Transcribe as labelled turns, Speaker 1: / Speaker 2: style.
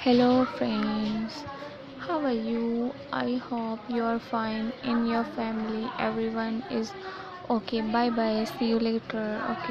Speaker 1: Hello, friends. How are you? I hope you are fine in your family. Everyone is okay. Bye bye. See you later. Okay.